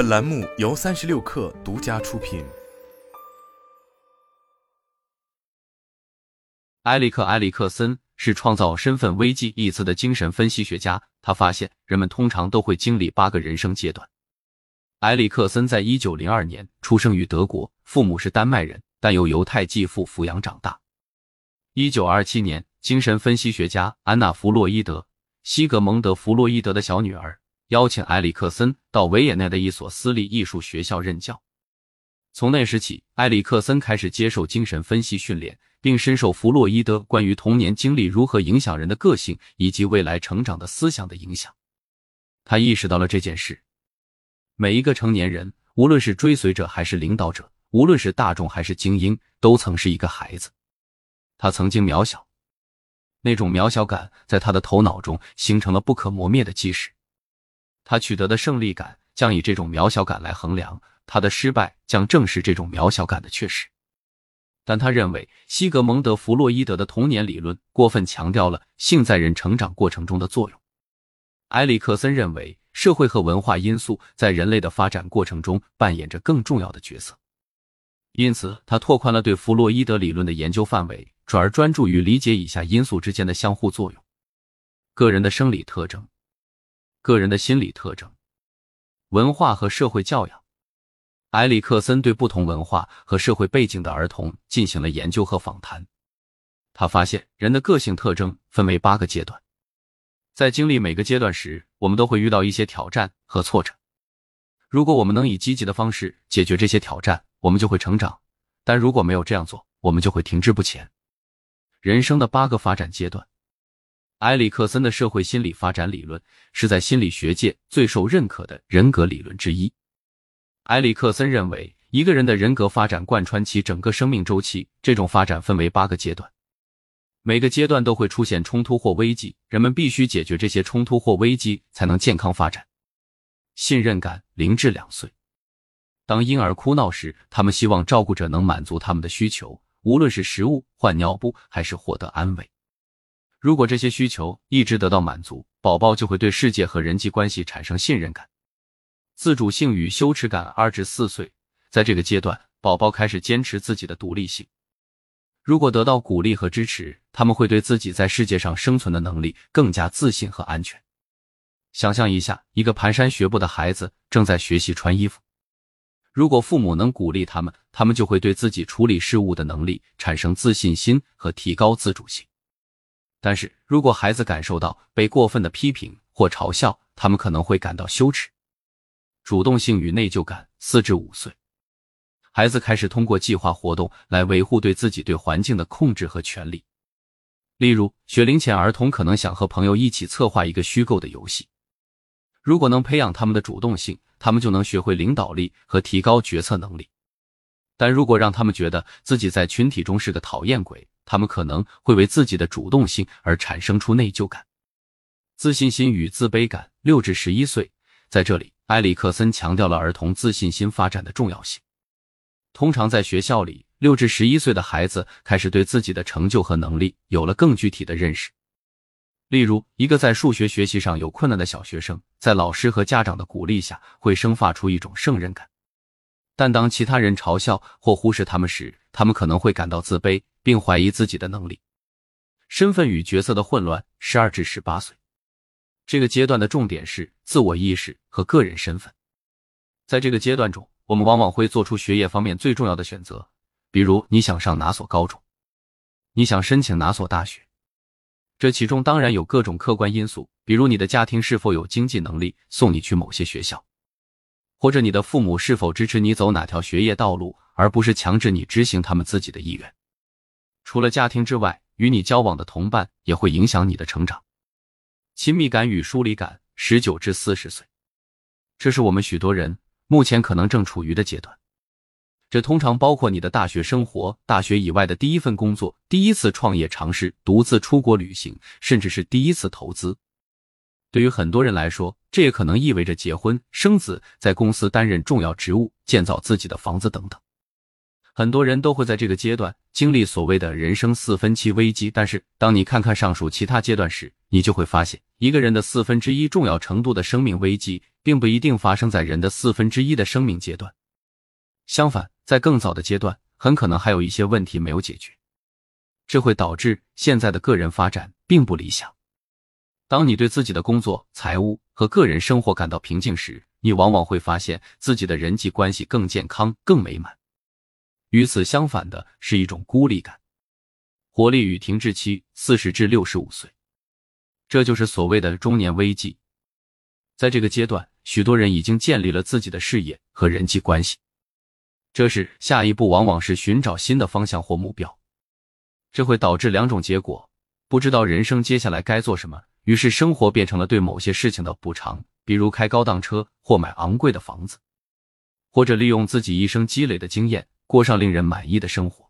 本栏目由三十六氪独家出品。埃里克·埃里克森是创造“身份危机”一词的精神分析学家。他发现，人们通常都会经历八个人生阶段。埃里克森在一九零二年出生于德国，父母是丹麦人，但由犹太继父抚养长大。一九二七年，精神分析学家安娜·弗洛伊德（西格蒙德·弗洛伊德的小女儿）邀请埃里克森到维也纳的一所私立艺术学校任教。从那时起，埃里克森开始接受精神分析训练。并深受弗洛伊德关于童年经历如何影响人的个性以及未来成长的思想的影响。他意识到了这件事：每一个成年人，无论是追随者还是领导者，无论是大众还是精英，都曾是一个孩子。他曾经渺小，那种渺小感在他的头脑中形成了不可磨灭的基石。他取得的胜利感将以这种渺小感来衡量，他的失败将正是这种渺小感的确实。但他认为，西格蒙德·弗洛伊德的童年理论过分强调了性在人成长过程中的作用。埃里克森认为，社会和文化因素在人类的发展过程中扮演着更重要的角色。因此，他拓宽了对弗洛伊德理论的研究范围，转而专注于理解以下因素之间的相互作用：个人的生理特征、个人的心理特征、文化和社会教养。埃里克森对不同文化和社会背景的儿童进行了研究和访谈。他发现，人的个性特征分为八个阶段，在经历每个阶段时，我们都会遇到一些挑战和挫折。如果我们能以积极的方式解决这些挑战，我们就会成长；但如果没有这样做，我们就会停滞不前。人生的八个发展阶段，埃里克森的社会心理发展理论是在心理学界最受认可的人格理论之一。埃里克森认为，一个人的人格发展贯穿其整个生命周期。这种发展分为八个阶段，每个阶段都会出现冲突或危机，人们必须解决这些冲突或危机，才能健康发展。信任感零至两岁，当婴儿哭闹时，他们希望照顾者能满足他们的需求，无论是食物、换尿布还是获得安慰。如果这些需求一直得到满足，宝宝就会对世界和人际关系产生信任感。自主性与羞耻感，二至四岁，在这个阶段，宝宝开始坚持自己的独立性。如果得到鼓励和支持，他们会对自己在世界上生存的能力更加自信和安全。想象一下，一个蹒跚学步的孩子正在学习穿衣服。如果父母能鼓励他们，他们就会对自己处理事物的能力产生自信心和提高自主性。但是如果孩子感受到被过分的批评或嘲笑，他们可能会感到羞耻。主动性与内疚感，四至五岁，孩子开始通过计划活动来维护对自己对环境的控制和权利。例如，学龄前儿童可能想和朋友一起策划一个虚构的游戏。如果能培养他们的主动性，他们就能学会领导力和提高决策能力。但如果让他们觉得自己在群体中是个讨厌鬼，他们可能会为自己的主动性而产生出内疚感。自信心与自卑感，六至十一岁，在这里。埃里克森强调了儿童自信心发展的重要性。通常在学校里，六至十一岁的孩子开始对自己的成就和能力有了更具体的认识。例如，一个在数学学习上有困难的小学生，在老师和家长的鼓励下，会生发出一种胜任感。但当其他人嘲笑或忽视他们时，他们可能会感到自卑，并怀疑自己的能力。身份与角色的混乱，十二至十八岁。这个阶段的重点是自我意识和个人身份。在这个阶段中，我们往往会做出学业方面最重要的选择，比如你想上哪所高中，你想申请哪所大学。这其中当然有各种客观因素，比如你的家庭是否有经济能力送你去某些学校，或者你的父母是否支持你走哪条学业道路，而不是强制你执行他们自己的意愿。除了家庭之外，与你交往的同伴也会影响你的成长。亲密感与疏离感，十九至四十岁，这是我们许多人目前可能正处于的阶段。这通常包括你的大学生活、大学以外的第一份工作、第一次创业尝试、独自出国旅行，甚至是第一次投资。对于很多人来说，这也可能意味着结婚、生子，在公司担任重要职务、建造自己的房子等等。很多人都会在这个阶段经历所谓的人生四分期危机。但是，当你看看上述其他阶段时，你就会发现，一个人的四分之一重要程度的生命危机，并不一定发生在人的四分之一的生命阶段。相反，在更早的阶段，很可能还有一些问题没有解决，这会导致现在的个人发展并不理想。当你对自己的工作、财务和个人生活感到平静时，你往往会发现自己的人际关系更健康、更美满。与此相反的是一种孤立感。活力与停滞期，四十至六十五岁，这就是所谓的中年危机。在这个阶段，许多人已经建立了自己的事业和人际关系。这时，下一步往往是寻找新的方向或目标，这会导致两种结果：不知道人生接下来该做什么，于是生活变成了对某些事情的补偿，比如开高档车或买昂贵的房子，或者利用自己一生积累的经验过上令人满意的生活。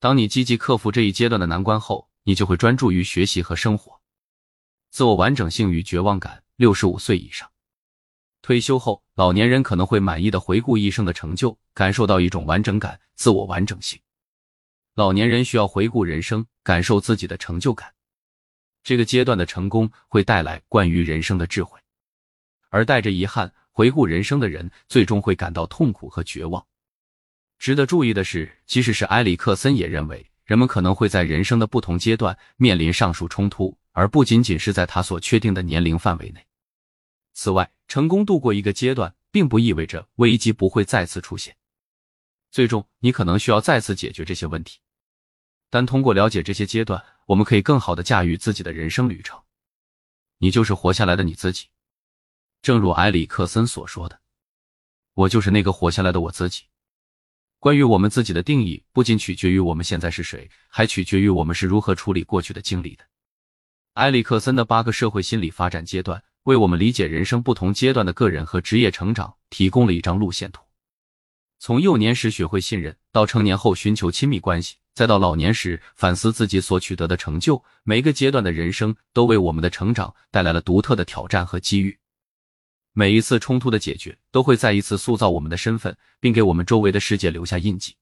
当你积极克服这一阶段的难关后，你就会专注于学习和生活。自我完整性与绝望感，六十五岁以上。退休后，老年人可能会满意的回顾一生的成就，感受到一种完整感、自我完整性。老年人需要回顾人生，感受自己的成就感。这个阶段的成功会带来关于人生的智慧，而带着遗憾回顾人生的人，最终会感到痛苦和绝望。值得注意的是，即使是埃里克森也认为，人们可能会在人生的不同阶段面临上述冲突，而不仅仅是在他所确定的年龄范围内。此外，成功度过一个阶段，并不意味着危机不会再次出现。最终，你可能需要再次解决这些问题。但通过了解这些阶段，我们可以更好的驾驭自己的人生旅程。你就是活下来的你自己，正如埃里克森所说的：“我就是那个活下来的我自己。”关于我们自己的定义，不仅取决于我们现在是谁，还取决于我们是如何处理过去的经历的。埃里克森的八个社会心理发展阶段。为我们理解人生不同阶段的个人和职业成长提供了一张路线图。从幼年时学会信任，到成年后寻求亲密关系，再到老年时反思自己所取得的成就，每个阶段的人生都为我们的成长带来了独特的挑战和机遇。每一次冲突的解决，都会再一次塑造我们的身份，并给我们周围的世界留下印记。